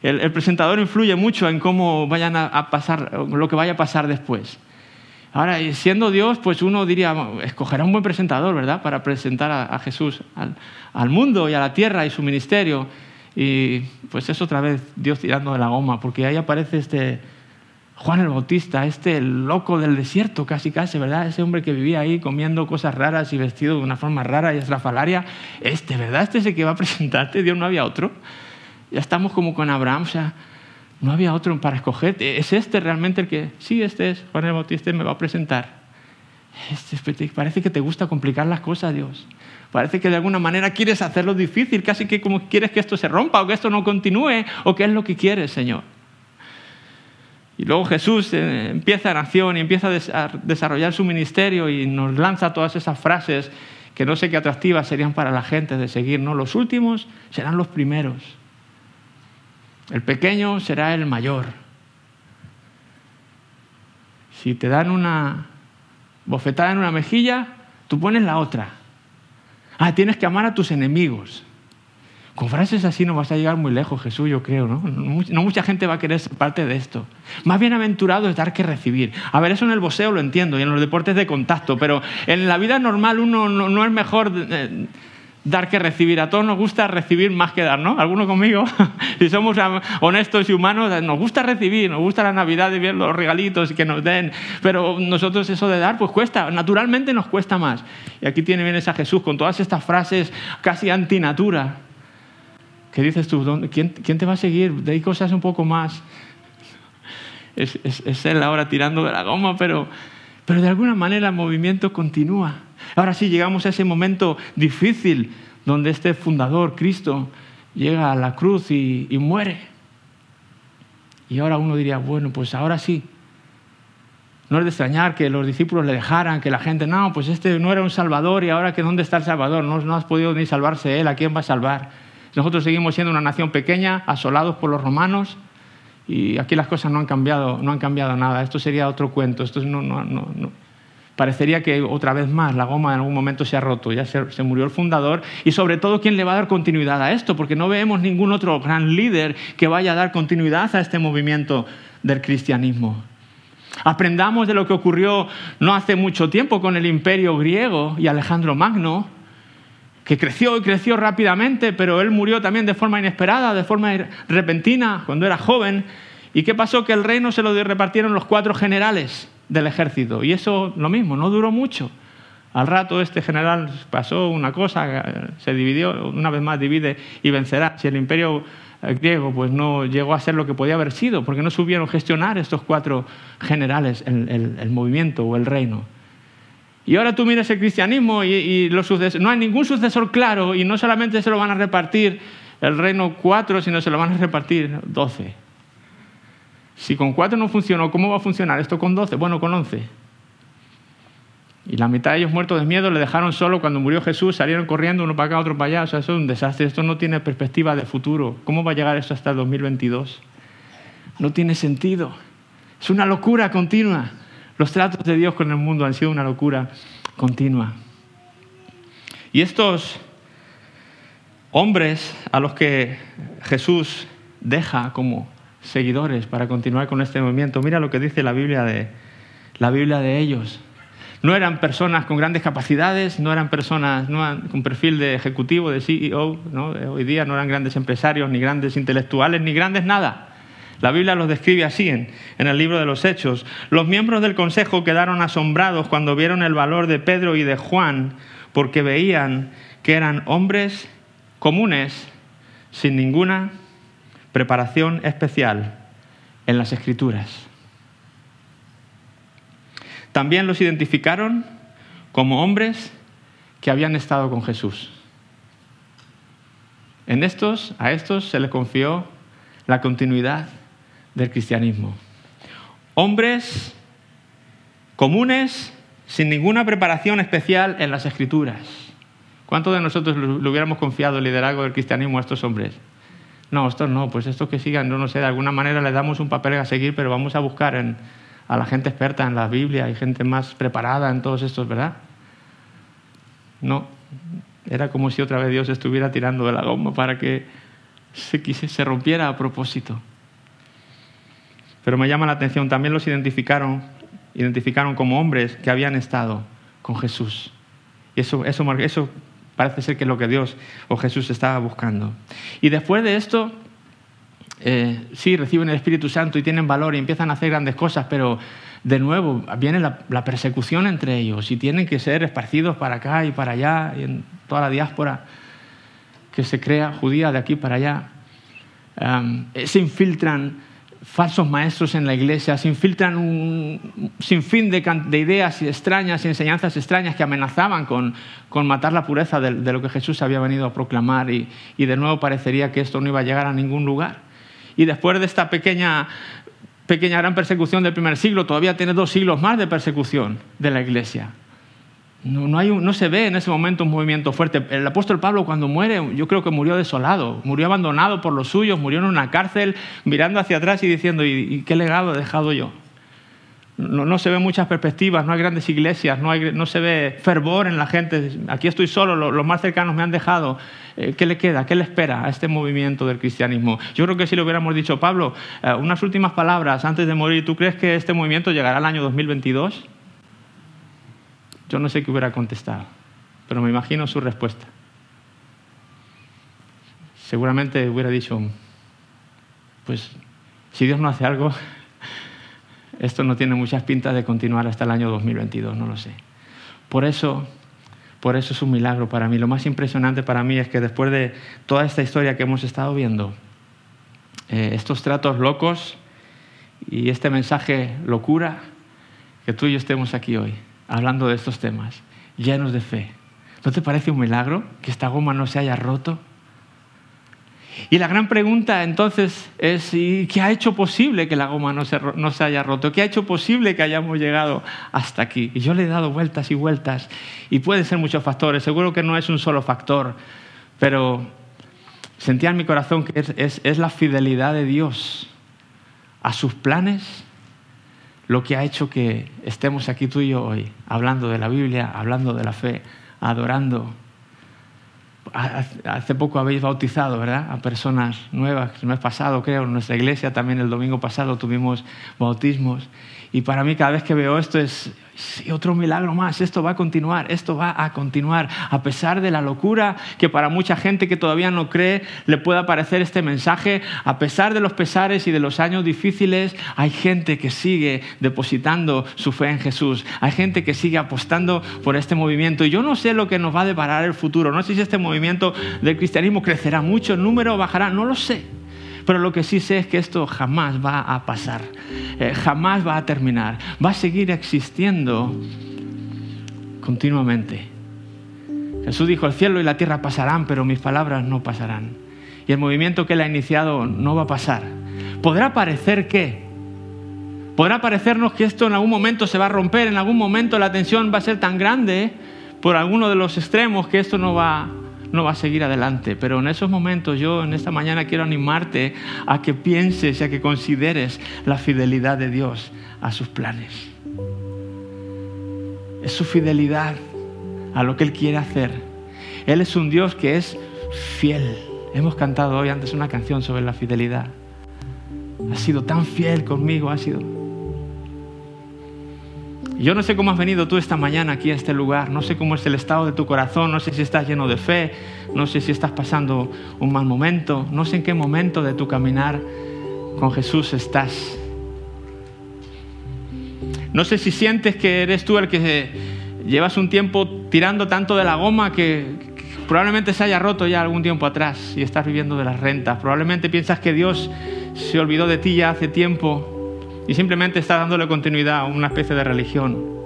El, presentador influye mucho en cómo vayan a, pasar, lo que vaya a pasar después. Ahora, siendo Dios, pues uno diría, escogerá un buen presentador, ¿verdad? Para presentar a, Jesús al mundo y a la tierra y su ministerio. Y pues es otra vez Dios tirando de la goma, porque ahí aparece este Juan el Bautista, este loco del desierto, casi casi, ¿verdad? Ese hombre que vivía ahí comiendo cosas raras y vestido de una forma rara y estrafalaria. Este, ¿verdad? Este es el que va a presentarte, Dios no había otro. Ya estamos como con Abraham, o sea, no había otro para escoger. ¿Es este realmente el que.? Sí, este es Juan el Bautista, me va a presentar. Este, parece que te gusta complicar las cosas, Dios. Parece que de alguna manera quieres hacerlo difícil, casi que como quieres que esto se rompa o que esto no continúe o qué es lo que quieres, Señor. Y luego Jesús eh, empieza en acción y empieza a desarrollar su ministerio y nos lanza todas esas frases que no sé qué atractivas serían para la gente de seguir. ¿no? Los últimos serán los primeros. El pequeño será el mayor. Si te dan una bofetada en una mejilla, tú pones la otra. Ah, tienes que amar a tus enemigos. Con frases así no vas a llegar muy lejos, Jesús, yo creo, ¿no? No mucha gente va a querer ser parte de esto. Más bienaventurado es dar que recibir. A ver, eso en el boxeo lo entiendo y en los deportes de contacto, pero en la vida normal uno no, es mejor eh, dar que recibir. A todos nos gusta recibir más que dar, ¿no? ¿Alguno conmigo? *laughs* si somos honestos y humanos, nos gusta recibir, nos gusta la Navidad y ver los regalitos que nos den, pero nosotros eso de dar, pues cuesta, naturalmente nos cuesta más. Y aquí tiene vienes a Jesús con todas estas frases casi antinatura. ¿Qué dices tú? ¿Quién, te va a seguir? De ahí cosas un poco más. Es, es, él ahora tirando de la goma, pero, pero de alguna manera el movimiento continúa. Ahora sí llegamos a ese momento difícil donde este fundador, Cristo, llega a la cruz y, muere. Y ahora uno diría, bueno, pues ahora sí. No es de extrañar que los discípulos le dejaran, que la gente, no, pues este no era un salvador y ahora que dónde está el salvador, no, no has podido ni salvarse él, ¿a quién va a salvar? Nosotros seguimos siendo una nación pequeña, asolados por los romanos, y aquí las cosas no han cambiado, no han cambiado nada. Esto sería otro cuento. Esto no, no, no, parecería que otra vez más la goma en algún momento se ha roto, ya se, murió el fundador y sobre todo quién le va a dar continuidad a esto, porque no vemos ningún otro gran líder que vaya a dar continuidad a este movimiento del cristianismo. Aprendamos de lo que ocurrió no hace mucho tiempo con el imperio griego y Alejandro Magno, que creció y creció rápidamente, pero él murió también de forma inesperada, de forma repentina, cuando era joven. ¿Y qué pasó? Que el reino se lo repartieron los cuatro generales del ejército. Y eso lo mismo, no duró mucho. Al rato este general pasó una cosa, se dividió, una vez más divide y vencerá. Si el imperio eh, griego pues no llegó a ser lo que podía haber sido, porque no supieron gestionar estos cuatro generales el, movimiento o el reino. Y ahora tú miras el cristianismo y, los no hay ningún sucesor claro y no solamente se lo van a repartir el reino cuatro, sino se lo van a repartir doce. Si con cuatro no funcionó, ¿cómo va a funcionar esto con doce? Bueno, con once. Y la mitad de ellos muertos de miedo le dejaron solo cuando murió Jesús, salieron corriendo uno para acá, otro para allá. O sea, eso es un desastre, esto no tiene perspectiva de futuro. ¿Cómo va a llegar esto hasta el 2022? No tiene sentido. Es una locura continua. Los tratos de Dios con el mundo han sido una locura continua. Y estos hombres a los que Jesús deja como seguidores para continuar con este movimiento. Mira lo que dice la Biblia de, la Biblia de ellos. No eran personas con grandes capacidades, no eran personas con perfil de ejecutivo, de CEO, ¿no? hoy día no eran grandes empresarios, ni grandes intelectuales, ni grandes nada. La Biblia los describe así en, el libro de los Hechos. Los miembros del Consejo quedaron asombrados cuando vieron el valor de Pedro y de Juan, porque veían que eran hombres comunes, sin ninguna preparación especial en las escrituras. También los identificaron como hombres que habían estado con Jesús. En estos, a estos se les confió la continuidad del cristianismo. Hombres comunes sin ninguna preparación especial en las escrituras. ¿Cuántos de nosotros le hubiéramos confiado el liderazgo del cristianismo a estos hombres? No, estos no, pues estos que sigan, no, no sé, de alguna manera les damos un papel a seguir, pero vamos a buscar a la gente experta en la Biblia y gente más preparada en todos estos, ¿verdad? No, era como si otra vez Dios estuviera tirando de la goma para que se, se rompiera a propósito. Pero me llama la atención, también los identificaron, identificaron como hombres que habían estado con Jesús. Y eso, eso, eso parece ser que es lo que Dios o Jesús estaba buscando. Y después de esto, eh, sí, reciben el Espíritu Santo y tienen valor y empiezan a hacer grandes cosas, pero de nuevo viene la, persecución entre ellos y tienen que ser esparcidos para acá y para allá, y en toda la diáspora que se crea judía de aquí para allá. se infiltran falsos maestros en la iglesia, se infiltran un sinfín de, de, ideas extrañas y enseñanzas extrañas que amenazaban con, matar la pureza de, lo que Jesús había venido a proclamar y, de nuevo parecería que esto no iba a llegar a ningún lugar. Y después de esta pequeña, pequeña gran persecución del primer siglo, todavía tiene dos siglos más de persecución de la iglesia. No, hay no, se ve en ese momento un movimiento fuerte. El apóstol Pablo cuando muere, yo creo que murió desolado, murió abandonado por los suyos, murió en una cárcel, mirando hacia atrás y diciendo, ¿y, qué legado he dejado yo? No, se ven muchas perspectivas, no hay grandes iglesias, no, se ve fervor en la gente. Aquí estoy solo, los, más cercanos me han dejado. Eh, ¿Qué le queda? ¿Qué le espera a este movimiento del cristianismo? Yo creo que si le hubiéramos dicho, Pablo, eh, unas últimas palabras antes de morir, ¿tú crees que este movimiento llegará al año 2022? Yo no sé qué hubiera contestado, pero me imagino su respuesta. Seguramente hubiera dicho, pues si Dios no hace algo, *laughs* esto no tiene muchas pintas de continuar hasta el año 2022, no lo sé. Por eso, por eso es un milagro para mí. Lo más impresionante para mí es que después de toda esta historia que hemos estado viendo, eh, estos tratos locos y este mensaje locura, que tú y yo estemos aquí hoy hablando de estos temas, llenos de fe. ¿No te parece un milagro que esta goma no se haya roto? Y la gran pregunta entonces es, qué ha hecho posible que la goma no se, haya roto? ¿Qué ha hecho posible que hayamos llegado hasta aquí? Y yo le he dado vueltas y vueltas y pueden ser muchos factores, seguro que no es un solo factor, pero sentía en mi corazón que es la fidelidad de Dios a sus planes lo que ha hecho que estemos aquí tú y yo hoy, hablando de la Biblia, hablando de la fe, adorando. Hace poco habéis bautizado, ¿verdad? A personas nuevas. El mes pasado, creo, en nuestra iglesia también el domingo pasado tuvimos bautismos. Y para mí cada vez que veo esto es Sí, otro milagro más, esto va a continuar, esto va a continuar, a pesar de la locura que para mucha gente que todavía no cree le pueda parecer este mensaje, a pesar de los pesares y de los años difíciles, hay gente que sigue depositando su fe en Jesús, hay gente que sigue apostando por este movimiento. Y yo no sé lo que nos va a deparar el futuro, no sé si este movimiento del cristianismo crecerá mucho, el número bajará, no lo sé, pero lo que sí sé es que esto jamás va a pasar, eh, jamás va a terminar, va a seguir existiendo continuamente. Jesús dijo, el cielo y la tierra pasarán, pero mis palabras no pasarán. Y el movimiento que él ha iniciado no va a pasar. Podrá parecer que, podrá parecernos que esto en algún momento se va a romper, en algún momento la tensión va a ser tan grande por alguno de los extremos que esto no va no va a seguir adelante. Pero en esos momentos yo en esta mañana quiero animarte a que pienses y a que consideres la fidelidad de Dios a sus planes. Es su fidelidad a lo que Él quiere hacer. Él es un Dios que es fiel. Hemos cantado hoy antes una canción sobre la fidelidad. Ha sido tan fiel conmigo, ha sido yo no sé cómo has venido tú esta mañana aquí a este lugar, no sé cómo es el estado de tu corazón, no sé si estás lleno de fe, no sé si estás pasando un mal momento, no sé en qué momento de tu caminar con Jesús estás. No sé si sientes que eres tú el que llevas un tiempo tirando tanto de la goma que, probablemente se haya roto ya algún tiempo atrás y estás viviendo de las rentas. Probablemente piensas que Dios se olvidó de ti ya hace tiempo y simplemente estás dándole continuidad a una especie de religión.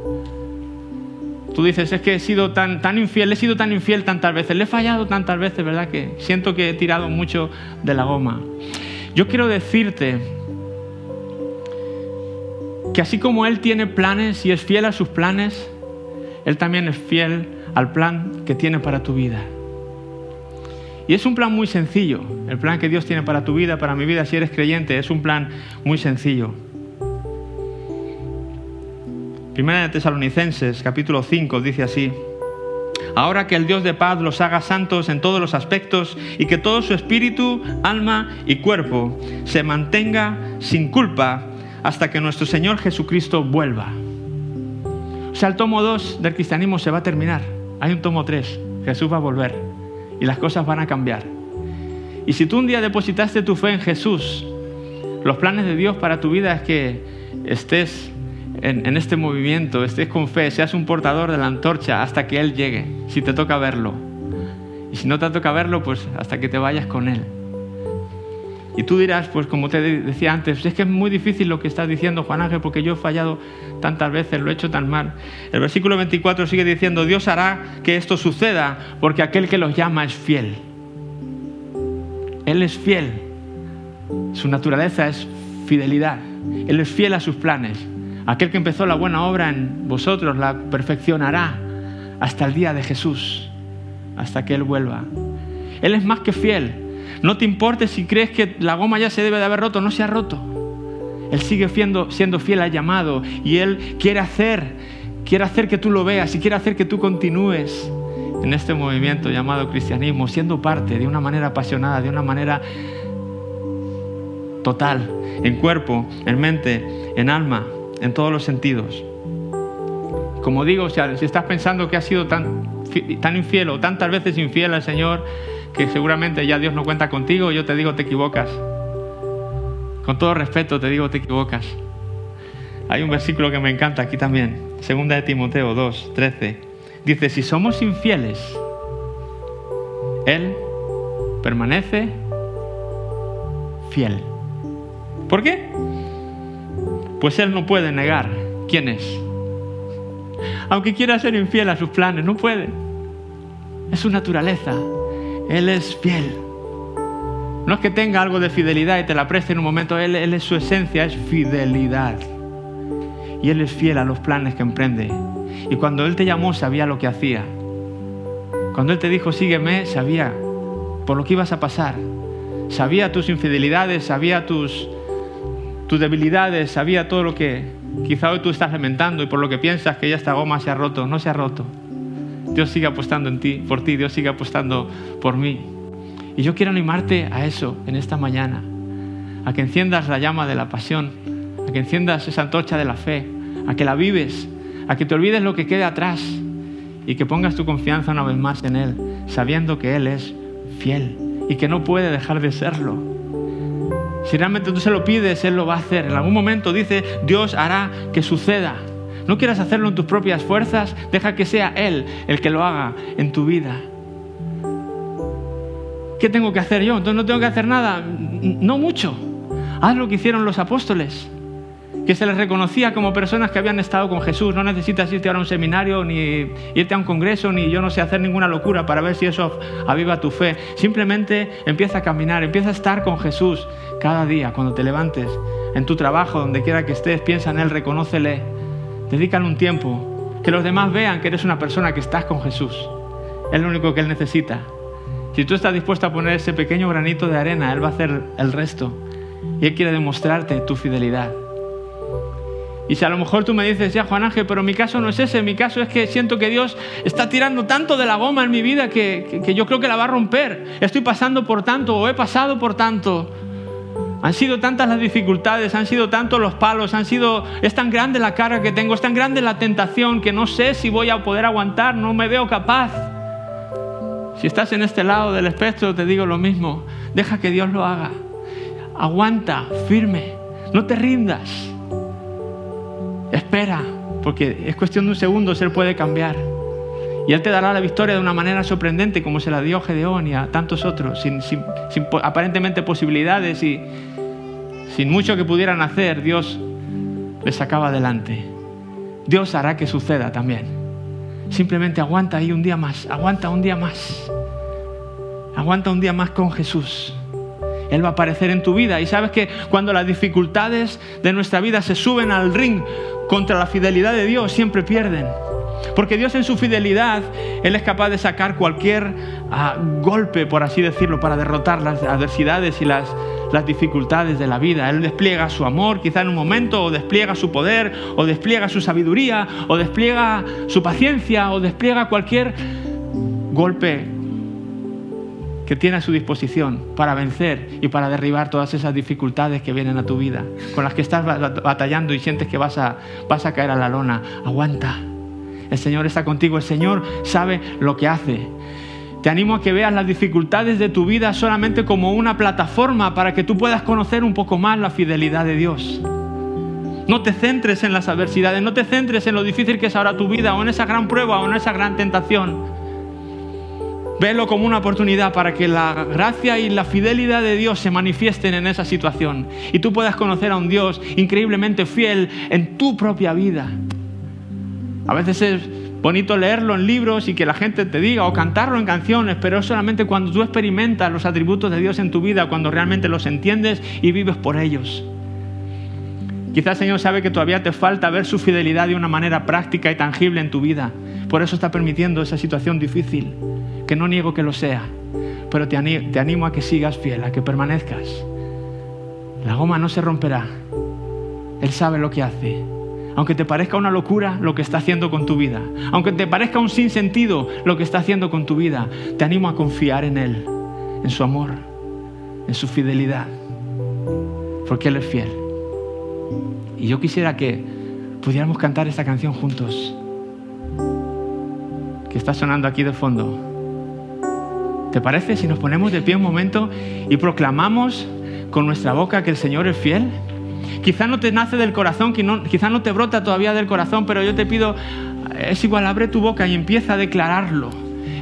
Tú dices, es que he sido tan, tan infiel, he sido tan infiel tantas veces, le he fallado tantas veces, ¿verdad? Que siento que he tirado mucho de la goma. Yo quiero decirte que así como Él tiene planes y es fiel a sus planes, Él también es fiel al plan que tiene para tu vida. Y es un plan muy sencillo, el plan que Dios tiene para tu vida, para mi vida, si eres creyente, es un plan muy sencillo. Primera de Tesalonicenses, capítulo 5, dice así, Ahora que el Dios de paz los haga santos en todos los aspectos y que todo su espíritu, alma y cuerpo se mantenga sin culpa hasta que nuestro Señor Jesucristo vuelva. O sea, el tomo 2 del cristianismo se va a terminar. Hay un tomo 3. Jesús va a volver y las cosas van a cambiar. Y si tú un día depositaste tu fe en Jesús, los planes de Dios para tu vida es que estés en, este movimiento, estés con fe, seas un portador de la antorcha hasta que Él llegue, si te toca verlo. Y si no te toca verlo, pues hasta que te vayas con Él. Y tú dirás, pues como te decía antes, es que es muy difícil lo que estás diciendo, Juan Ángel, porque yo he fallado tantas veces, lo he hecho tan mal. El versículo 24 sigue diciendo, Dios hará que esto suceda, porque aquel que los llama es fiel. Él es fiel. Su naturaleza es fidelidad. Él es fiel a sus planes. Aquel que empezó la buena obra en vosotros la perfeccionará hasta el día de Jesús, hasta que Él vuelva. Él es más que fiel. No te importe si crees que la goma ya se debe de haber roto, no se ha roto. Él sigue siendo, siendo fiel al llamado y Él quiere hacer, quiere hacer que tú lo veas y quiere hacer que tú continúes en este movimiento llamado cristianismo, siendo parte de una manera apasionada, de una manera total, en cuerpo, en mente, en alma en todos los sentidos. Como digo, si estás pensando que has sido tan, tan infiel o tantas veces infiel al Señor, que seguramente ya Dios no cuenta contigo, yo te digo, te equivocas. Con todo respeto te digo, te equivocas. Hay un versículo que me encanta aquí también, segunda de Timoteo 2, 13. Dice, si somos infieles, Él permanece fiel. ¿Por qué? Pues Él no puede negar quién es. Aunque quiera ser infiel a sus planes, no puede. Es su naturaleza. Él es fiel. No es que tenga algo de fidelidad y te la preste en un momento, él, él es su esencia, es fidelidad. Y Él es fiel a los planes que emprende. Y cuando Él te llamó, sabía lo que hacía. Cuando Él te dijo, sígueme, sabía por lo que ibas a pasar. Sabía tus infidelidades, sabía tus, tus debilidades, sabía todo lo que quizá hoy tú estás lamentando y por lo que piensas que ya esta goma se ha roto, no se ha roto. Dios sigue apostando en ti, por ti, Dios sigue apostando por mí. Y yo quiero animarte a eso en esta mañana, a que enciendas la llama de la pasión, a que enciendas esa antorcha de la fe, a que la vives, a que te olvides lo que queda atrás y que pongas tu confianza una vez más en Él, sabiendo que Él es fiel y que no puede dejar de serlo. Si realmente tú se lo pides, Él lo va a hacer. En algún momento dice, Dios hará que suceda. No quieras hacerlo en tus propias fuerzas, deja que sea Él el que lo haga en tu vida. ¿Qué tengo que hacer yo? Entonces no tengo que hacer nada. No mucho. Haz lo que hicieron los apóstoles que se les reconocía como personas que habían estado con Jesús. No necesitas irte a un seminario, ni irte a un congreso, ni yo no sé hacer ninguna locura para ver si eso aviva tu fe. Simplemente empieza a caminar, empieza a estar con Jesús cada día, cuando te levantes, en tu trabajo, donde quiera que estés, piensa en Él, reconócele, dedícale un tiempo, que los demás vean que eres una persona que estás con Jesús. Es lo único que Él necesita. Si tú estás dispuesto a poner ese pequeño granito de arena, Él va a hacer el resto. Y Él quiere demostrarte tu fidelidad. Y si a lo mejor tú me dices, ya Juan Ángel, pero mi caso no es ese, mi caso es que siento que Dios está tirando tanto de la goma en mi vida que, que, yo creo que la va a romper. Estoy pasando por tanto o he pasado por tanto. Han sido tantas las dificultades, han sido tantos los palos, han sido, es tan grande la carga que tengo, es tan grande la tentación que no sé si voy a poder aguantar, no me veo capaz. Si estás en este lado del espectro, te digo lo mismo, deja que Dios lo haga. Aguanta, firme, no te rindas. Espera, porque es cuestión de un segundo, Él puede cambiar. Y Él te dará la victoria de una manera sorprendente, como se la dio a Gedeón y a tantos otros, sin, sin aparentemente posibilidades y sin mucho que pudieran hacer, Dios les sacaba adelante. Dios hará que suceda también. Simplemente aguanta ahí un día más, aguanta un día más. Aguanta un día más con Jesús. Él va a aparecer en tu vida. Y sabes que cuando las dificultades de nuestra vida se suben al ring contra la fidelidad de Dios, siempre pierden. Porque Dios en su fidelidad, Él es capaz de sacar cualquier ah, golpe, por así decirlo, para derrotar las adversidades y las, las dificultades de la vida. Él despliega su amor quizá en un momento, o despliega su poder, o despliega su sabiduría, o despliega su paciencia, o despliega cualquier golpe que tiene a su disposición para vencer y para derribar todas esas dificultades que vienen a tu vida, con las que estás batallando y sientes que vas a, vas a caer a la lona. Aguanta. El Señor está contigo, el Señor sabe lo que hace. Te animo a que veas las dificultades de tu vida solamente como una plataforma para que tú puedas conocer un poco más la fidelidad de Dios. No te centres en las adversidades, no te centres en lo difícil que es ahora tu vida o en esa gran prueba o en esa gran tentación. Velo como una oportunidad para que la gracia y la fidelidad de Dios se manifiesten en esa situación y tú puedas conocer a un Dios increíblemente fiel en tu propia vida. A veces es bonito leerlo en libros y que la gente te diga o cantarlo en canciones, pero es solamente cuando tú experimentas los atributos de Dios en tu vida, cuando realmente los entiendes y vives por ellos. Quizás el Señor sabe que todavía te falta ver su fidelidad de una manera práctica y tangible en tu vida. Por eso está permitiendo esa situación difícil que no niego que lo sea, pero te animo, a que sigas fiel, a que permanezcas. La goma no se romperá. Él sabe lo que hace. Aunque te parezca una locura lo que está haciendo con tu vida, aunque te parezca un sinsentido lo que está haciendo con tu vida, te animo a confiar en Él, en su amor, en su fidelidad, porque Él es fiel. Y yo quisiera que pudiéramos cantar esta canción juntos, que está sonando aquí de fondo. ¿Te parece si nos ponemos de pie un momento y proclamamos con nuestra boca que el Señor es fiel? Quizá no te nace del corazón, quizá no te brota todavía del corazón, pero yo te pido, es igual, abre tu boca y empieza a declararlo.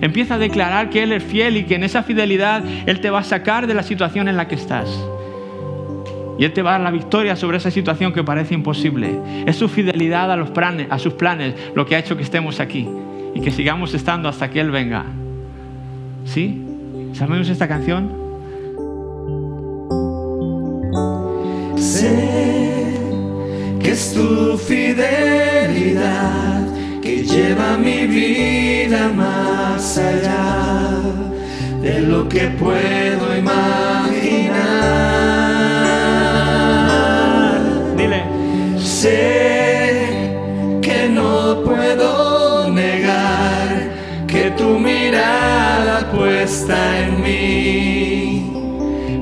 Empieza a declarar que Él es fiel y que en esa fidelidad Él te va a sacar de la situación en la que estás. Y Él te va a dar la victoria sobre esa situación que parece imposible. Es su fidelidad a, los planes, a sus planes lo que ha hecho que estemos aquí y que sigamos estando hasta que Él venga. ¿Sí? ¿Sabemos esta canción? Sé que es tu fidelidad que lleva mi vida más allá de lo que puedo imaginar. Dile. Sé tu mirada puesta en mí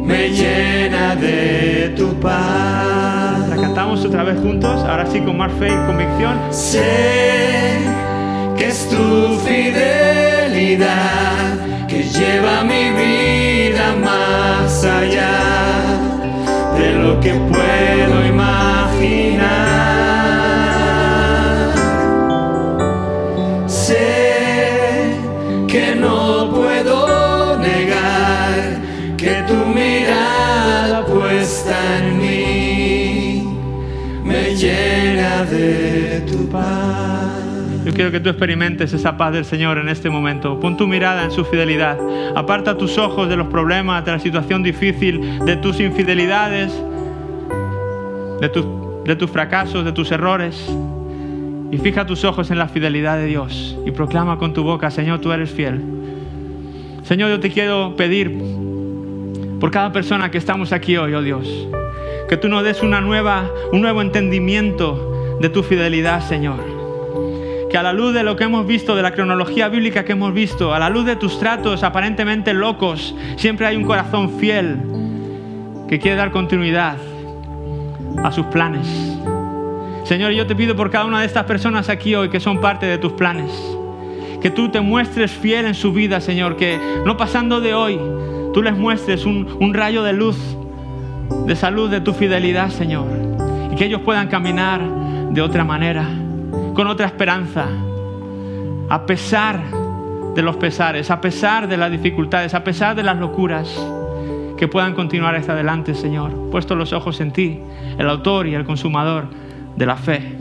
me llena de tu paz. La cantamos otra vez juntos, ahora sí con más fe y convicción. Sé que es tu fidelidad que lleva mi vida más allá de lo que puedo imaginar. Tu mirada puesta en mí me llena de tu paz. Yo quiero que tú experimentes esa paz del Señor en este momento. Pon tu mirada en su fidelidad. Aparta tus ojos de los problemas, de la situación difícil, de tus infidelidades, de, tus fracasos, de tus errores. Y fija tus ojos en la fidelidad de Dios y proclama con tu boca, Señor, tú eres fiel. Señor, yo te quiero pedir por cada persona que estamos aquí hoy, oh Dios, que tú nos des una nueva, un nuevo entendimiento de tu fidelidad, Señor. Que a la luz de lo que hemos visto, de la cronología bíblica que hemos visto, a la luz de tus tratos aparentemente locos, siempre hay un corazón fiel que quiere dar continuidad a sus planes. Señor, yo te pido por cada una de estas personas aquí hoy que son parte de tus planes. Que tú te muestres fiel en su vida, Señor. Que no pasando de hoy, tú les muestres un, rayo de luz, de salud, de tu fidelidad, Señor. Y que ellos puedan caminar de otra manera, con otra esperanza. a pesar de los pesares, a pesar de las dificultades, a pesar de las locuras, que puedan continuar hasta adelante, Señor, puesto los ojos en ti, el autor y el consumador de la fe.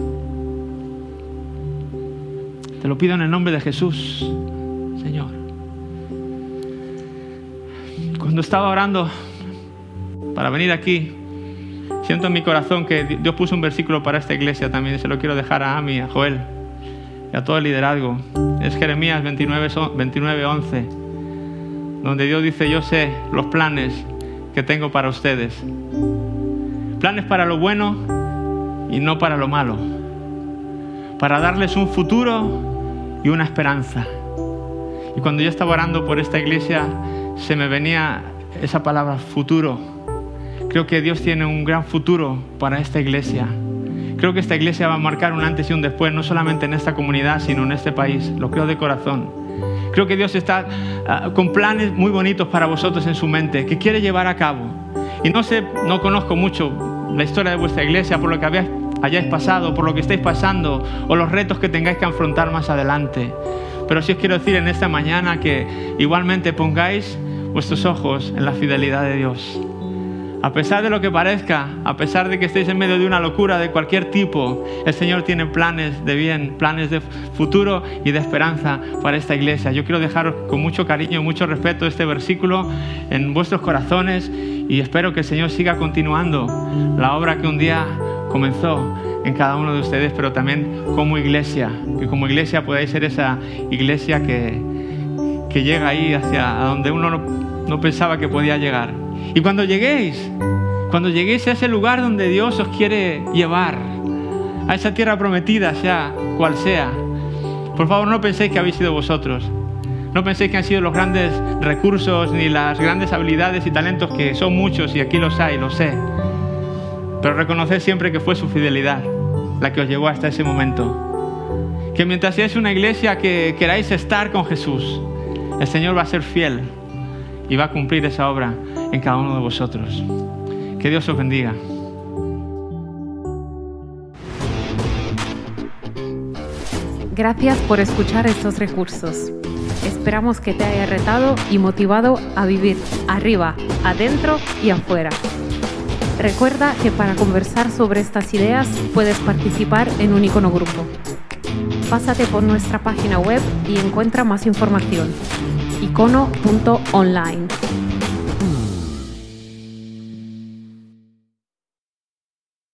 Te lo pido en el nombre de Jesús, Señor. Cuando estaba orando para venir aquí, siento en mi corazón que Dios puso un versículo para esta iglesia también, se lo quiero dejar a Ami, a Joel y a todo el liderazgo. Es Jeremías 29, 29 11, donde Dios dice, yo sé los planes que tengo para ustedes. Planes para lo bueno y no para lo malo. Para darles un futuro y una esperanza. Y cuando yo estaba orando por esta iglesia, se me venía esa palabra futuro. Creo que Dios tiene un gran futuro para esta iglesia. Creo que esta iglesia va a marcar un antes y un después, no solamente en esta comunidad, sino en este país. Lo creo de corazón. Creo que Dios está ah, con planes muy bonitos para vosotros en su mente, que quiere llevar a cabo. Y no sé, no conozco mucho la historia de vuestra iglesia, por lo que habéis, hayáis pasado, por lo que estáis pasando, o los retos que tengáis que afrontar más adelante. Pero sí os quiero decir en esta mañana que igualmente pongáis vuestros ojos en la fidelidad de Dios. A pesar de lo que parezca, a pesar de que estéis en medio de una locura de cualquier tipo, el Señor tiene planes de bien, planes de futuro y de esperanza para esta iglesia. Yo quiero dejaros con mucho cariño y mucho respeto este versículo en vuestros corazones y espero que el Señor siga continuando la obra que un día comenzó en cada uno de ustedes, pero también como iglesia, que como iglesia podáis ser esa iglesia que, que llega ahí hacia donde uno no, no pensaba que podía llegar. Y cuando lleguéis, cuando lleguéis a ese lugar donde Dios os quiere llevar, a esa tierra prometida, sea cual sea, por favor no penséis que habéis sido vosotros. No penséis que han sido los grandes recursos ni las grandes habilidades y talentos que son muchos y aquí los hay, lo sé. Pero reconoced siempre que fue su fidelidad la que os llevó hasta ese momento. Que mientras seáis una iglesia que queráis estar con Jesús, el Señor va a ser fiel y va a cumplir esa obra en cada uno de vosotros. Que Dios os bendiga. Gracias por escuchar estos recursos. Esperamos que te haya retado y motivado a vivir arriba, adentro y afuera. Recuerda que para conversar sobre estas ideas puedes participar en un icono grupo. Pásate por nuestra página web y encuentra más información. icono.online.